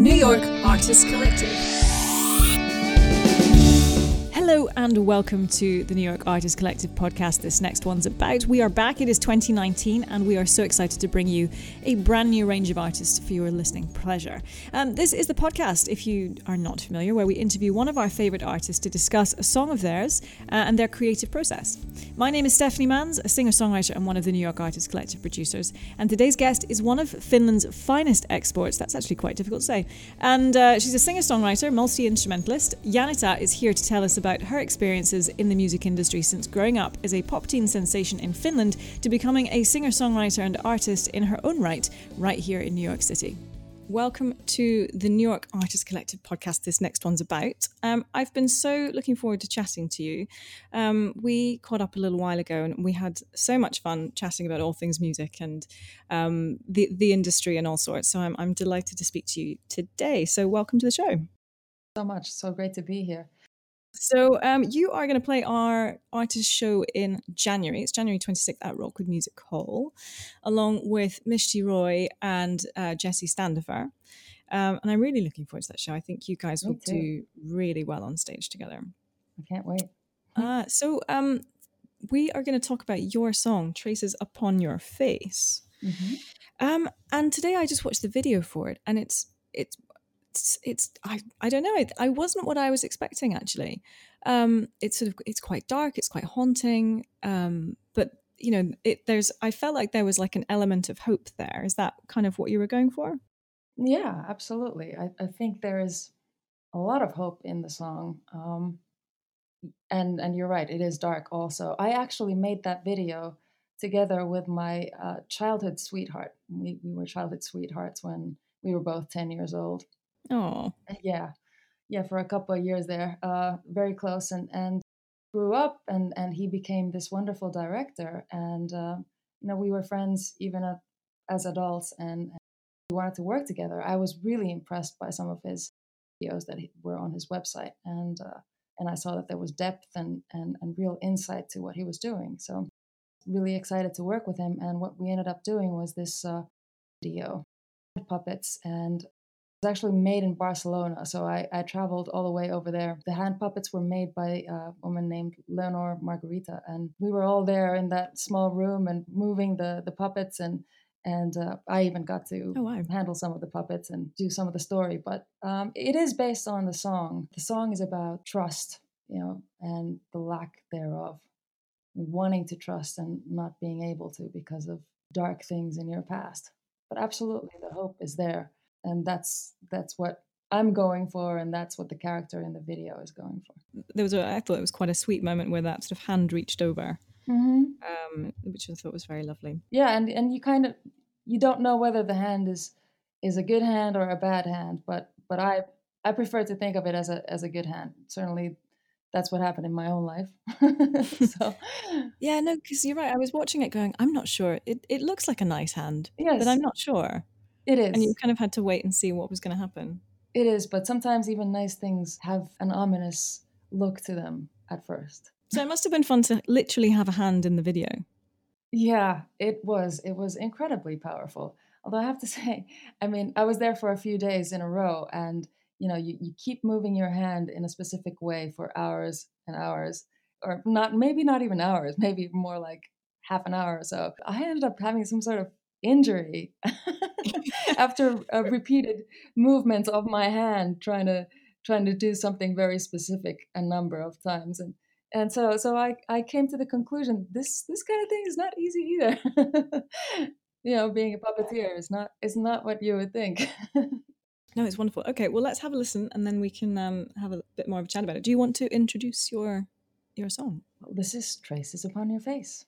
New York Artists Collective. And welcome to the New York Artists Collective podcast. This next one's about. We are back. It is 2019, and we are so excited to bring you a brand new range of artists for your listening pleasure. Um, this is the podcast, if you are not familiar, where we interview one of our favorite artists to discuss a song of theirs uh, and their creative process. My name is Stephanie Mans, a singer songwriter and one of the New York Artists Collective producers. And today's guest is one of Finland's finest exports. That's actually quite difficult to say. And uh, she's a singer songwriter, multi instrumentalist. Janita is here to tell us about her experiences in the music industry since growing up as a pop teen sensation in Finland to becoming a singer songwriter and artist in her own right, right here in New York City. Welcome to the New York Artist Collective podcast. This next one's about. Um, I've been so looking forward to chatting to you. Um, we caught up a little while ago and we had so much fun chatting about all things music and um, the the industry and all sorts. So I'm, I'm delighted to speak to you today. So welcome to the show. So much. So great to be here. So um, you are going to play our artist show in January. It's January 26th at Rockwood Music Hall, along with Mishti Roy and uh, Jesse Standifer. Um, and I'm really looking forward to that show. I think you guys Me will too. do really well on stage together. I can't wait. Uh, so um, we are going to talk about your song, Traces Upon Your Face. Mhm. Um, and today I just watched the video for it, and it's it's it's, it's I I don't know. It, I wasn't what I was expecting actually. Um, it's sort of it's quite dark. It's quite haunting. Um, but you know, it there's I felt like there was like an element of hope there. Is that kind of what you were going for? Yeah, absolutely. I, I think there is a lot of hope in the song. Um, and and you're right, it is dark also. I actually made that video together with my uh, childhood sweetheart. We, we were childhood sweethearts when we were both 10 years old. Oh, yeah. Yeah for a couple of years there uh very close and and grew up and and he became this wonderful director and uh, you know we were friends even at, as adults and, and we wanted to work together. I was really impressed by some of his videos that were on his website and uh, and i saw that there was depth and, and and real insight to what he was doing so really excited to work with him and what we ended up doing was this uh, video puppets and was actually made in Barcelona. So I, I traveled all the way over there. The hand puppets were made by a woman named Leonor Margarita. And we were all there in that small room and moving the, the puppets. And, and uh, I even got to Oh, wow. handle some of the puppets and do some of the story. But um, it is based on the song. The song is about trust, you know, and the lack thereof. Wanting to trust and not being able to because of dark things in your past. But absolutely, the hope is there and that's that's what I'm going for, and that's what the character in the video is going for. there was a I thought it was quite a sweet moment where that sort of hand reached over, Mm-hmm. um, which I thought was very lovely. Yeah, and and you kind of you don't know whether the hand is is a good hand or a bad hand, but but I I prefer to think of it as a as a good hand. Certainly, that's what happened in my own life. so Yeah, no, because you're right. I was watching it going, I'm not sure. It it looks like a nice hand, yes, but I'm not sure. It is. And you kind of had to wait and see what was going to happen. It is, but sometimes even nice things have an ominous look to them at first. So it must have been fun to literally have a hand in the video. Yeah, it was. It was incredibly powerful. Although I have to say, I mean, I was there for a few days in a row, and you know, you, you keep moving your hand in a specific way for hours and hours, or not, maybe not even hours, maybe more like half an hour or so. I ended up having some sort of injury after repeated movements of my hand trying to trying to do something very specific a number of times and and so so I, I came to the conclusion this this kind of thing is not easy either you know being a puppeteer is not is not what you would think No, it's wonderful. Okay, well, let's have a listen, and then we can um, have a bit more of a chat about it. Do you want to introduce your your song? this is traces upon your face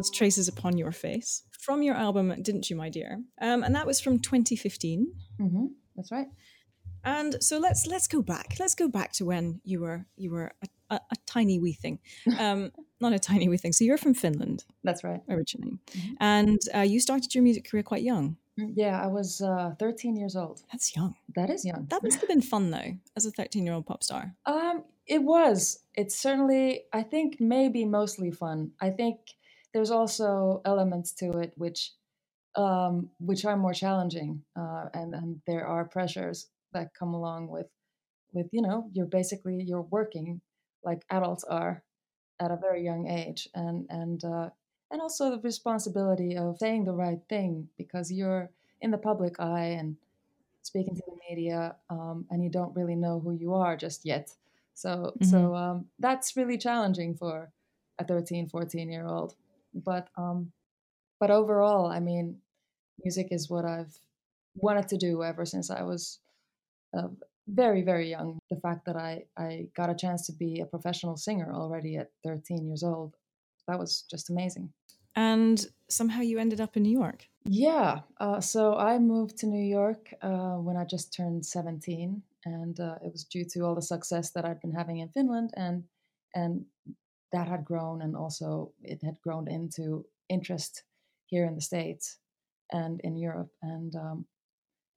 was Traces Upon Your Face from your album Didn't You, My Dear? Um, and that was from 2015. hmm That's right. And so let's let's go back. Let's go back to when you were you were a, a, a tiny wee thing, um, not a tiny wee thing. So you're from Finland That's right. originally, Mhm. and uh, you started your music career quite young. Mm, Yeah, I was uh, 13 years old. That's young. That is young. That must have been fun though, as a 13 year old pop star. Um, it was. It's certainly, I think, maybe mostly fun. I think there's also elements to it which, um, which are more challenging, uh, and and there are pressures that come along with, with you know, you're basically you're working like adults are at a very young age, and and uh, and also the responsibility of saying the right thing because you're in the public eye and speaking to the media, um, and you don't really know who you are just yet. So, so um, that's really challenging for a 13, 14 year old. But, um, but overall, I mean, music is what I've wanted to do ever since I was uh, very, very young. The fact that I, I got a chance to be a professional singer already at 13 years old, that was just amazing. And somehow you ended up in New York. Yeah. Uh, so I moved to New York uh, when I just turned 17, and uh, it was due to all the success that I'd been having in Finland, and and that had grown, and also it had grown into interest here in the states and in Europe, and um,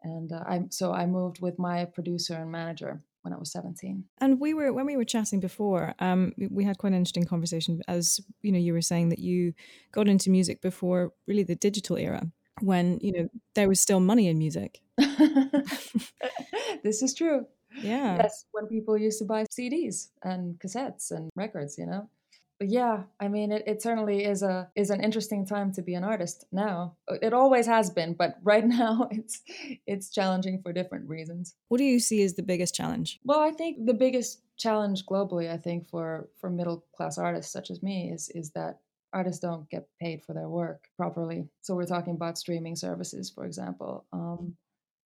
and uh, I so I moved with my producer and manager when I was 17. And we were when we were chatting before, um, we- had quite an interesting conversation. As you know, you were saying that you got into music before really the digital era, when you know there was still money in music. this is true. Yeah. Yes, when people used to buy CDs and cassettes and records, you know. Yeah, I mean, it, it certainly is a is an interesting time to be an artist now. It always has been, but right now it's it's challenging for different reasons. What do you see as the biggest challenge? Well, I think the biggest challenge globally, I think for for middle class artists such as me, is is that artists don't get paid for their work properly. So we're talking about streaming services, for example. Um,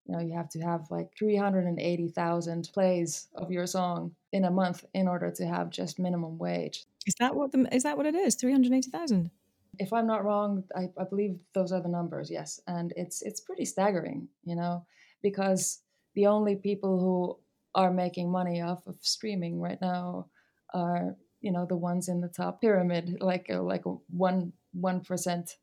you know, you have to have like 380,000 plays of your song in a month in order to have just minimum wage. Is that what the is that what it is? Three hundred eighty thousand. If I'm not wrong, I, I believe those are the numbers. Yes, and it's it's pretty staggering, you know, because the only people who are making money off of streaming right now are you know the ones in the top pyramid, like uh, like one one percent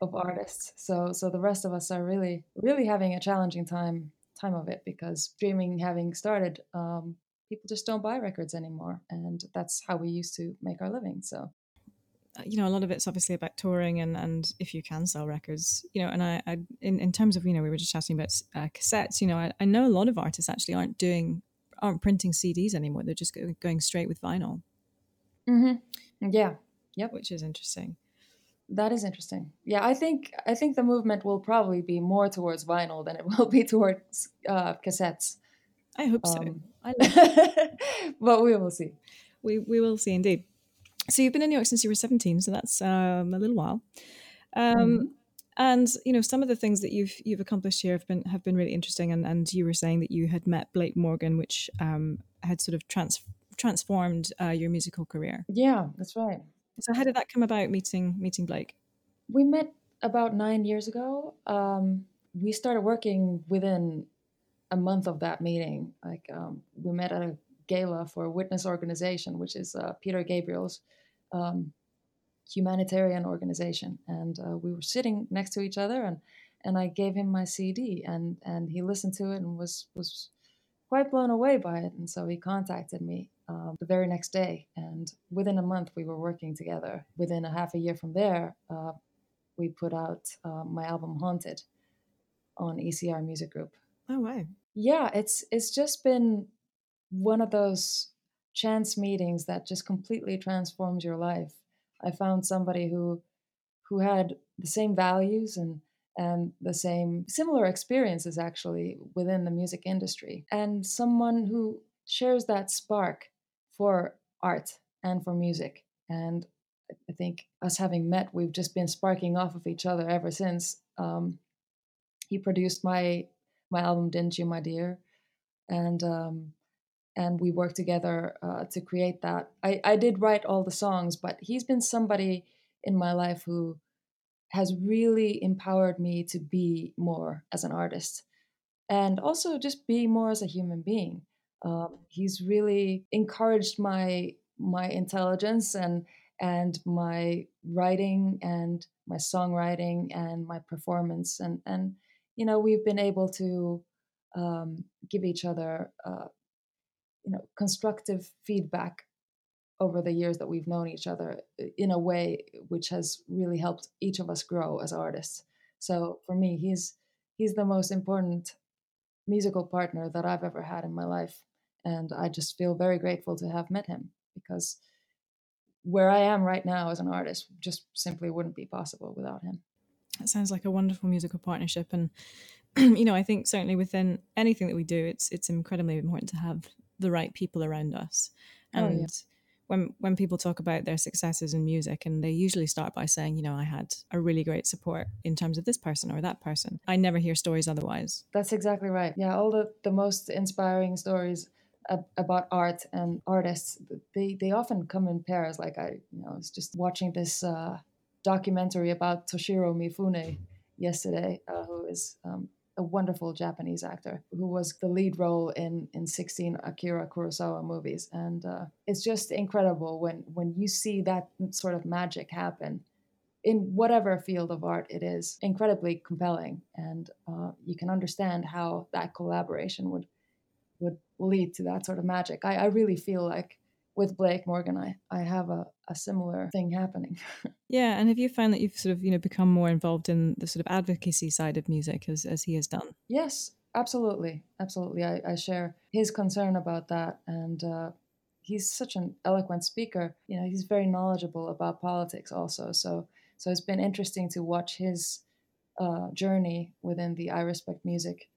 of artists. So so the rest of us are really really having a challenging time time of it because streaming having started, um, people just don't buy records anymore, and that's how we used to make our living. So Uh, You know, a lot of it's obviously about touring and and if you can sell records, you know. And I, I in in terms of you know we were just chatting about uh, cassettes. You know, I, I know a lot of artists actually aren't doing aren't printing CDs anymore. They're just going straight with vinyl, mm-hmm. yeah, yep which is interesting. That is interesting. Yeah, I think I think the movement will probably be more towards vinyl than it will be towards uh, cassettes. I hope so. Um, I but we will see. we we will see indeed. So you've been in New York since you were seventeen, so that's um, a little while. Um, Mhm. And you know some of the things that you've you've accomplished here have been have been really interesting. And, and you were saying that you had met Blake Morgan, which um, had sort of trans- transformed uh, your musical career. Yeah, that's right. So how did that come about? Meeting meeting Blake. We met about nine years ago. Um, we started working within a month of that meeting. Like um, we met at a gala for a Witness Organization, which is uh, Peter Gabriel's um, humanitarian organization, and uh, we were sitting next to each other, and and I gave him my CD, and and he listened to it and was was quite blown away by it, and so he contacted me um, the very next day, and within a month we were working together. Within a half a year from there, uh, we put out uh, my album Haunted on ECR Music Group. Oh wow! Yeah, it's it's just been one of those chance meetings that just completely transforms your life. I found somebody who who had the same values and and the same similar experiences actually within the music industry and someone who shares that spark for art and for music and i think us having met we've just been sparking off of each other ever since um, he produced my my album didn't you my dear and um, and we worked together uh, to create that I, I did write all the songs but he's been somebody in my life who has really empowered me to be more as an artist and also just be more as a human being. Um, he's really encouraged my my intelligence and and my writing and my songwriting and my performance and and you know we've been able to um, give each other uh, you know constructive feedback over the years that we've known each other uh, in a way which has really helped each of us grow as artists so for me he's he's the most important musical partner that I've ever had in my life and I just feel very grateful to have met him because where I am right now as an artist just simply wouldn't be possible without him. That sounds like a wonderful musical partnership, and you know, I think certainly within anything that we do, it's it's incredibly important to have the right people around us. And oh, yeah. when when people talk about their successes in music, and they usually start by saying, you know, I had a really great support in terms of this person or that person. I never hear stories otherwise. That's exactly right. Yeah, all the the most inspiring stories about art and artists they they often come in pairs like i you know I was just watching this uh, documentary about toshiro mifune yesterday uh, who is um, a wonderful japanese actor who was the lead role in in 16 akira kurosawa movies and uh, it's just incredible when when you see that sort of magic happen in whatever field of art it is incredibly compelling and uh, you can understand how that collaboration would would lead to that sort of magic. I, I really feel like with Blake Morgan, I, I have a, a similar thing happening. yeah, and have you found that you've sort of you know become more involved in the sort of advocacy side of music as as he has done? Yes, absolutely, absolutely. I, I share his concern about that, and uh, he's such an eloquent speaker. You know, he's very knowledgeable about politics also. So so it's been interesting to watch his uh, journey within the I Respect Music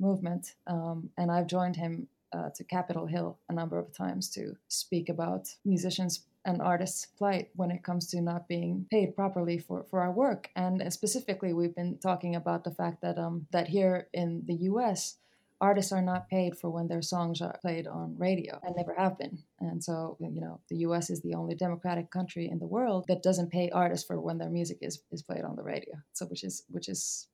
movement. Um, and I've joined him uh, to Capitol Hill a number of times to speak about musicians and artists' plight when it comes to not being paid properly for, for our work. And specifically, we've been talking about the fact that um, that here in the U.S., artists are not paid for when their songs are played on radio and never have been. And so, you know, the US is the only democratic country in the world that doesn't pay artists for when their music is, is played on the radio. So which is which is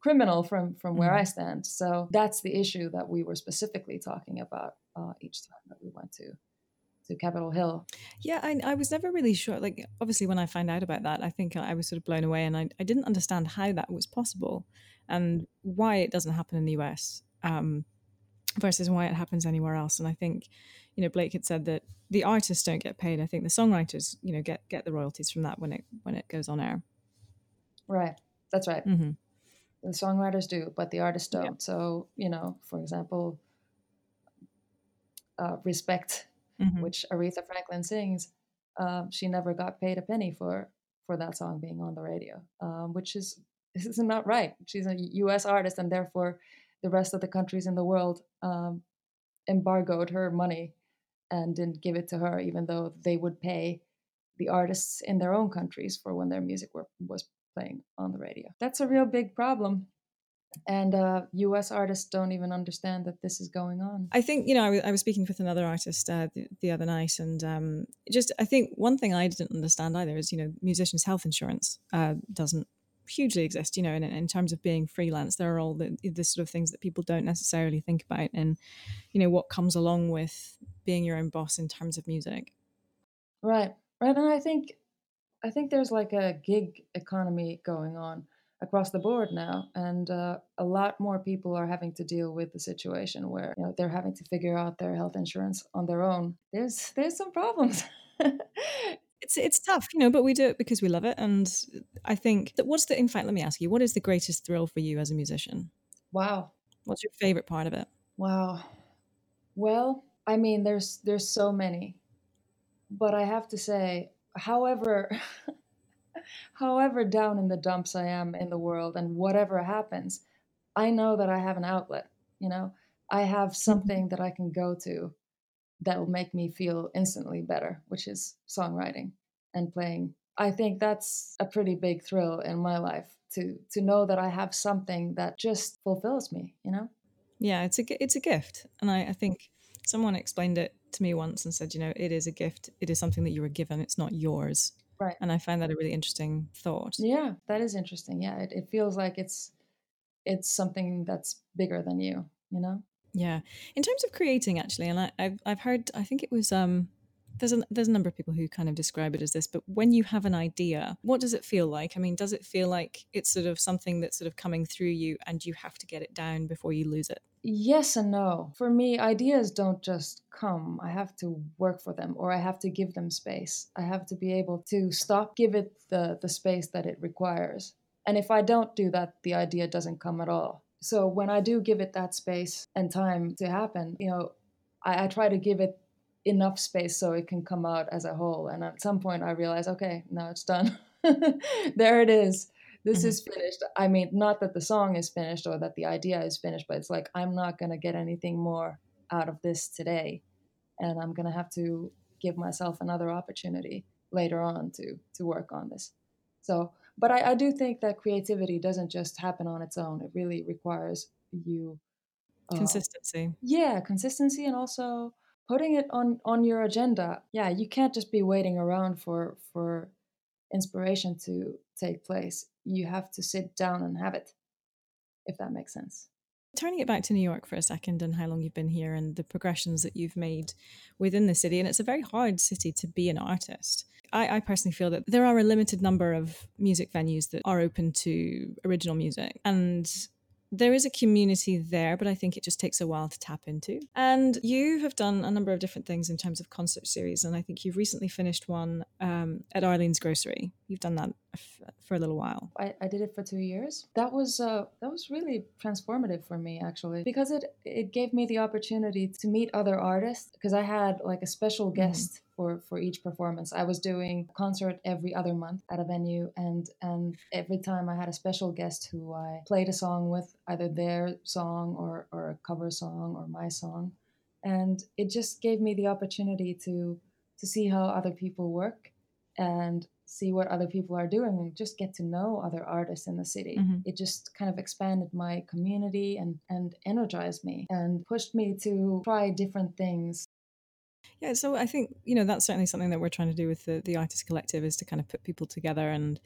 criminal from from where mm-hmm. I stand. So that's the issue that we were specifically talking about uh, each time that we went to to Capitol Hill. Yeah, I, I was never really sure. Like, obviously, when I found out about that, I think I was sort of blown away, and I, I didn't understand how that was possible and why it doesn't happen in the US um, versus why it happens anywhere else. And I think, you know, Blake had said that the artists don't get paid. I think the songwriters, you know, get get the royalties from that when it when it goes on air. Right. That's right. Mm-hmm the songwriters do, but the artists don't. Yeah. So, you know, for example, uh, Respect, mm-hmm. which Aretha Franklin sings, um, she never got paid a penny for for that song being on the radio, um, which is this is not right. She's a U.S. artist, and therefore, the rest of the countries in the world um, embargoed her money and didn't give it to her, even though they would pay the artists in their own countries for when their music were, was playing on the radio. That's a real big problem. And uh, US artists don't even understand that this is going on. I think, you know, I, w- I was speaking with another artist uh, the, the, other night, and um, just I think one thing I didn't understand either is, you know, musicians' health insurance uh, doesn't hugely exist, you know, in, in terms of being freelance. There are all the, the sort of things that people don't necessarily think about, and, you know, what comes along with being your own boss in terms of music. Right. Right. And I think I think there's like a gig economy going on across the board now, and uh, a lot more people are having to deal with the situation where you know they're having to figure out their health insurance on their own. There's there's some problems. it's it's tough, you know, but we do it because we love it, and I think that what's the in fact, let me ask you, what is the greatest thrill for you as a musician? Wow, what's your favorite part of it? Wow, well, I mean, there's there's so many, but I have to say however however down in the dumps I am in the world and whatever happens, I know that I have an outlet, you know. I have mm-hmm. something that I can go to that will make me feel instantly better, which is songwriting and playing. I think that's a pretty big thrill in my life to to know that I have something that just fulfills me, you know? Yeah, it's a it's a gift. And I, I think someone explained it to me once and said, you know, it is a gift. It is something that you were given. It's not yours. Right. And I find that a really interesting thought. Yeah, that is interesting. Yeah, it, it feels like it's it's something that's bigger than you, you know? Yeah. In terms of creating, actually, and I, I've I've heard, I think it was um, there's a there's a number of people who kind of describe it as this. But when you have an idea, what does it feel like? I mean, does it feel like it's sort of something that's sort of coming through you, and you have to get it down before you lose it? Yes and no. For me, ideas don't just come. I have to work for them or I have to give them space. I have to be able to stop, give it the, the space that it requires. And if I don't do that, the idea doesn't come at all. So when I do give it that space and time to happen, you know, I, I try to give it enough space so it can come out as a whole. And at some point, I realize, okay, now it's done. there it is this Mhm. is finished. I mean, not that the song is finished or that the idea is finished, but it's like I'm not going to get anything more out of this today, and I'm going to have to give myself another opportunity later on to to work on this. So, but I, I do think that creativity doesn't just happen on its own. It really requires you uh, Consistency. yeah, consistency and also putting it on on your agenda. Yeah, you can't just be waiting around for for inspiration to take place. You have to sit down and have it, if that makes sense. Turning it back to New York for a second and how long you've been here and the progressions that you've made within the city. And it's a very hard city to be an artist. I, I personally feel that there are a limited number of music venues that are open to original music. And there is a community there, but I think it just takes a while to tap into. And you have done a number of different things in terms of concert series. And I think you've recently finished one um, at Arlene's Grocery. You've done that for a little while. I, I did it for two years. That was uh, that was really transformative for me actually because it it gave me the opportunity to meet other artists because I had like a special guest for for each performance. I was doing a concert every other month at a venue, and and every time I had a special guest who I played a song with, either their song or or a cover song or my song, and it just gave me the opportunity to to see how other people work and see what other people are doing and just get to know other artists in the city. Mhm. It just kind of expanded my community and, and energized me and pushed me to try different things. Yeah, so I think you know that's certainly something that we're trying to do with the the artist collective is to kind of put people together and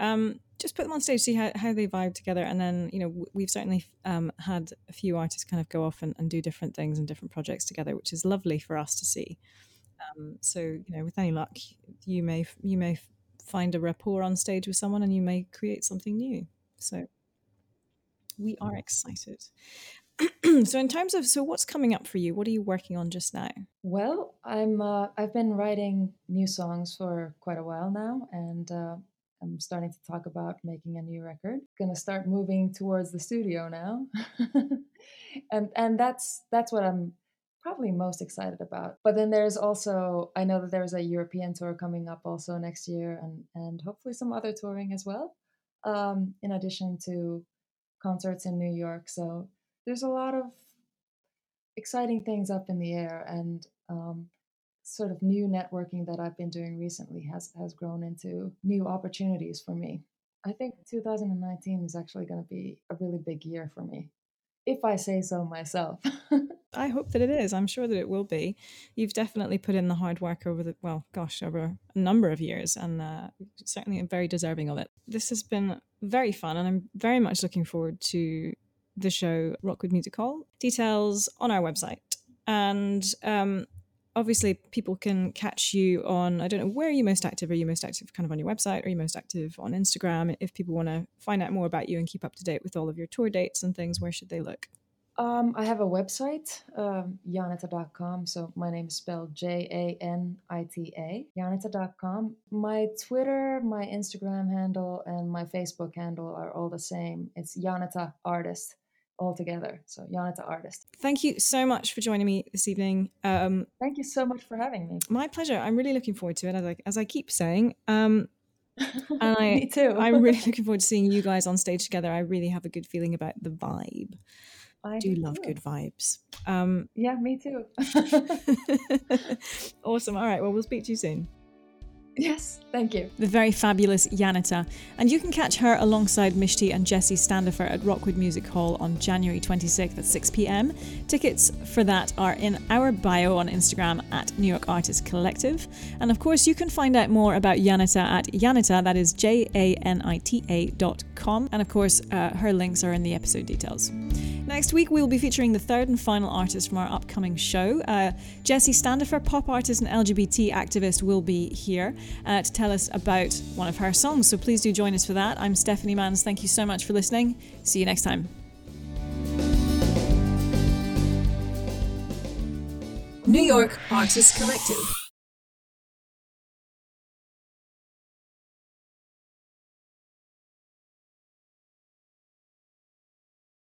um, just put them on stage, see how, how they vibe together, and then you know we've certainly um, had a few artists kind of go off and, and do different things and different projects together, which is lovely for us to see. Um, so you know, with any luck, you may you may find a rapport on stage with someone, and you may create something new. So we are excited. so in terms of so what's coming up for you? What are you working on just now? Well, I'm uh, I've been writing new songs for quite a while now, and uh, I'm starting to talk about making a new record. Gonna start moving towards the studio now, and and that's that's what I'm probably most excited about. But then there's also I know that there's a European tour coming up also next year, and and hopefully some other touring as well, um, in addition to concerts in New York. So there's a lot of exciting things up in the air and um, sort of new networking that I've been doing recently has has grown into new opportunities for me. I think 2019 is actually going to be a really big year for me, if I say so myself. I hope that it is. I'm sure that it will be. You've definitely put in the hard work over the, well, gosh, over a number of years and uh, certainly very deserving of it. This has been very fun and I'm very much looking forward to the show Rockwood Music Hall. Details on our website. And um, obviously, people can catch you on, I don't know, where are you most active? Are you most active kind of on your website? Are you most active on Instagram? If people want to find out more about you and keep up to date with all of your tour dates and things, where should they look? Um, I have a website, um, janita.com. So my name is spelled J A N I T A, janita.com. My Twitter, my Instagram handle, and my Facebook handle are all the same. It's Janita Artist all together. So Janita Artist. Thank you so much for joining me this evening. Um, Thank you so much for having me. my pleasure. I'm really looking forward to it, as I, as I keep saying. Um, and I, me too. I'm really looking forward to seeing you guys on stage together. I really have a good feeling about the vibe. I do love too. good vibes. Um, Yeah, me too. awesome. All right. Well, we'll speak to you soon. Yes, thank you. The very fabulous Janita. And you can catch her alongside Mishti and Jesse Standifer at Rockwood Music Hall on January 26th at 6 pm. Tickets for that are in our bio on Instagram at New York Artist Collective. And of course, you can find out more about Janita at Janita, that is J A N I T A dot com. And of course, uh, her links are in the episode details. Next week, we will be featuring the third and final artist from our upcoming show. Uh, Jesse Standifer, pop artist and LGBT activist, will be here uh, to tell us about one of her songs. So please do join us for that. I'm Stephanie Manns. Thank you so much for listening. See you next time. New York Artist Collective.